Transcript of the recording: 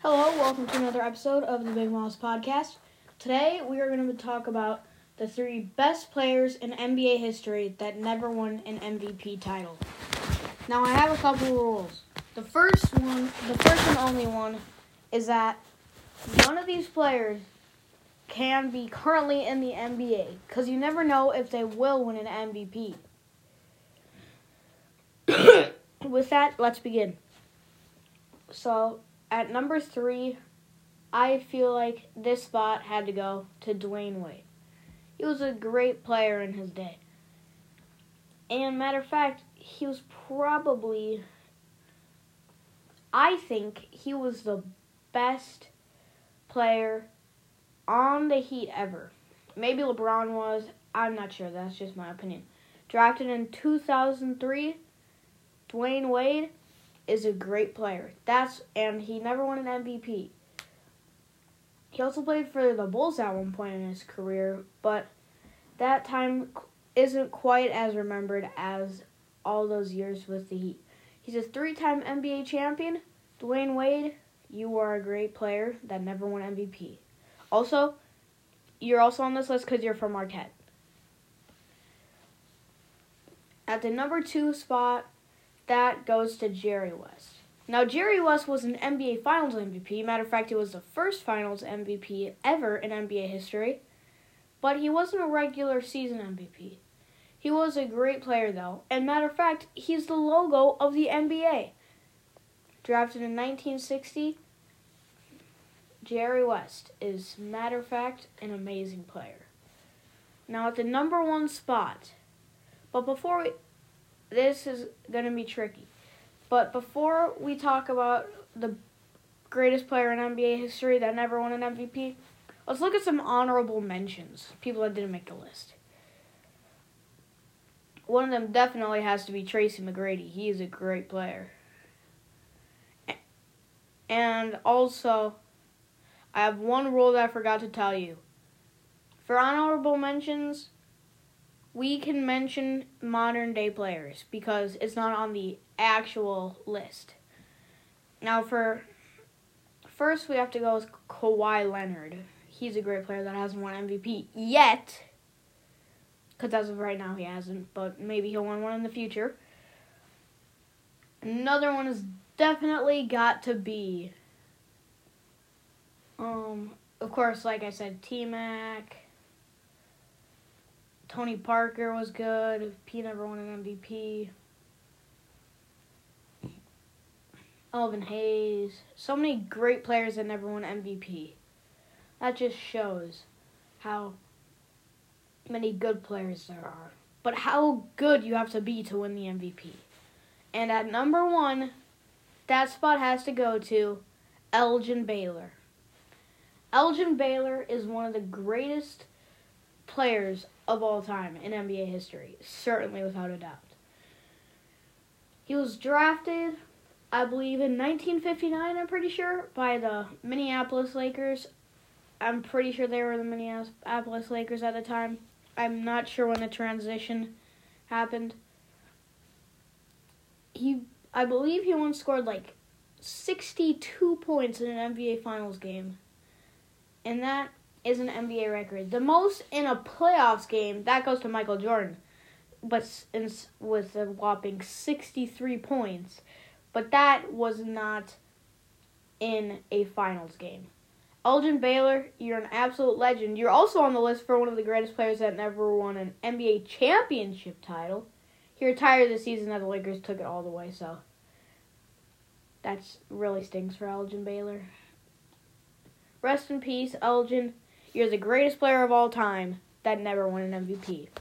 Hello, welcome to another episode of the Big Mouse Podcast. Today we are going to talk about the three best players in NBA history that never won an MVP title. Now I have a couple rules. The first one, the first and only one, is that none of these players can be currently in the NBA because you never know if they will win an MVP. With that, let's begin. So at number three, I feel like this spot had to go to Dwyane Wade. He was a great player in his day. And matter of fact, he was probably I think he was the best player on the Heat ever. Maybe LeBron was, I'm not sure, that's just my opinion. Drafted in 2003, Dwyane Wade is a great player. That's and he never won an MVP. He also played for the Bulls at one point in his career, but that time isn't quite as remembered as all those years with the Heat. He's a three-time NBA champion. Dwyane Wade, you are a great player that never won MVP. Also, you're also on this list because you're from Marquette. At the number two spot, that goes to Jerry West. Now, Jerry West was an NBA Finals MVP. Matter of fact, he was the first Finals MVP ever in NBA history. But he wasn't a regular season MVP. He was a great player, though. And matter of fact, he's the logo of the NBA. Drafted in 1960, Jerry West is, matter of fact, an amazing player. Now, at the number one spot, but before we, this is going to be tricky. But before we talk about the greatest player in NBA history that never won an MVP, let's look at some honorable mentions. People that didn't make the list. One of them definitely has to be Tracy McGrady. He is a great player. And also, I have one rule that I forgot to tell you. For honorable mentions, we can mention modern day players because it's not on the actual list. Now, for first, we have to go with Kawhi Leonard. He's a great player that hasn't won MVP yet. Because as of right now, he hasn't, but maybe he'll win one in the future. Another one has definitely got to be, um, of course, like I said, T Mac. Tony Parker was good. P never won an MVP. Elvin Hayes. So many great players that never won MVP. That just shows how many good players there are. But how good you have to be to win the MVP. And at number one, that spot has to go to Elgin Baylor. Elgin Baylor is one of the greatest players of all time in NBA history, certainly without a doubt. He was drafted, I believe, in 1959, I'm pretty sure, by the Minneapolis Lakers. I'm pretty sure they were the Minneapolis Lakers at the time. I'm not sure when the transition happened. He, I believe he once scored like 62 points in an NBA Finals game. And that is an NBA record. The most in a playoffs game that goes to Michael Jordan, but with a whopping 63 points. But that was not in a finals game. Elgin Baylor, you're an absolute legend. You're also on the list for one of the greatest players that never won an NBA championship title. He retired this season that the Lakers took it all the way, so that's really stings for Elgin Baylor. Rest in peace, Elgin. You're the greatest player of all time that never won an MVP.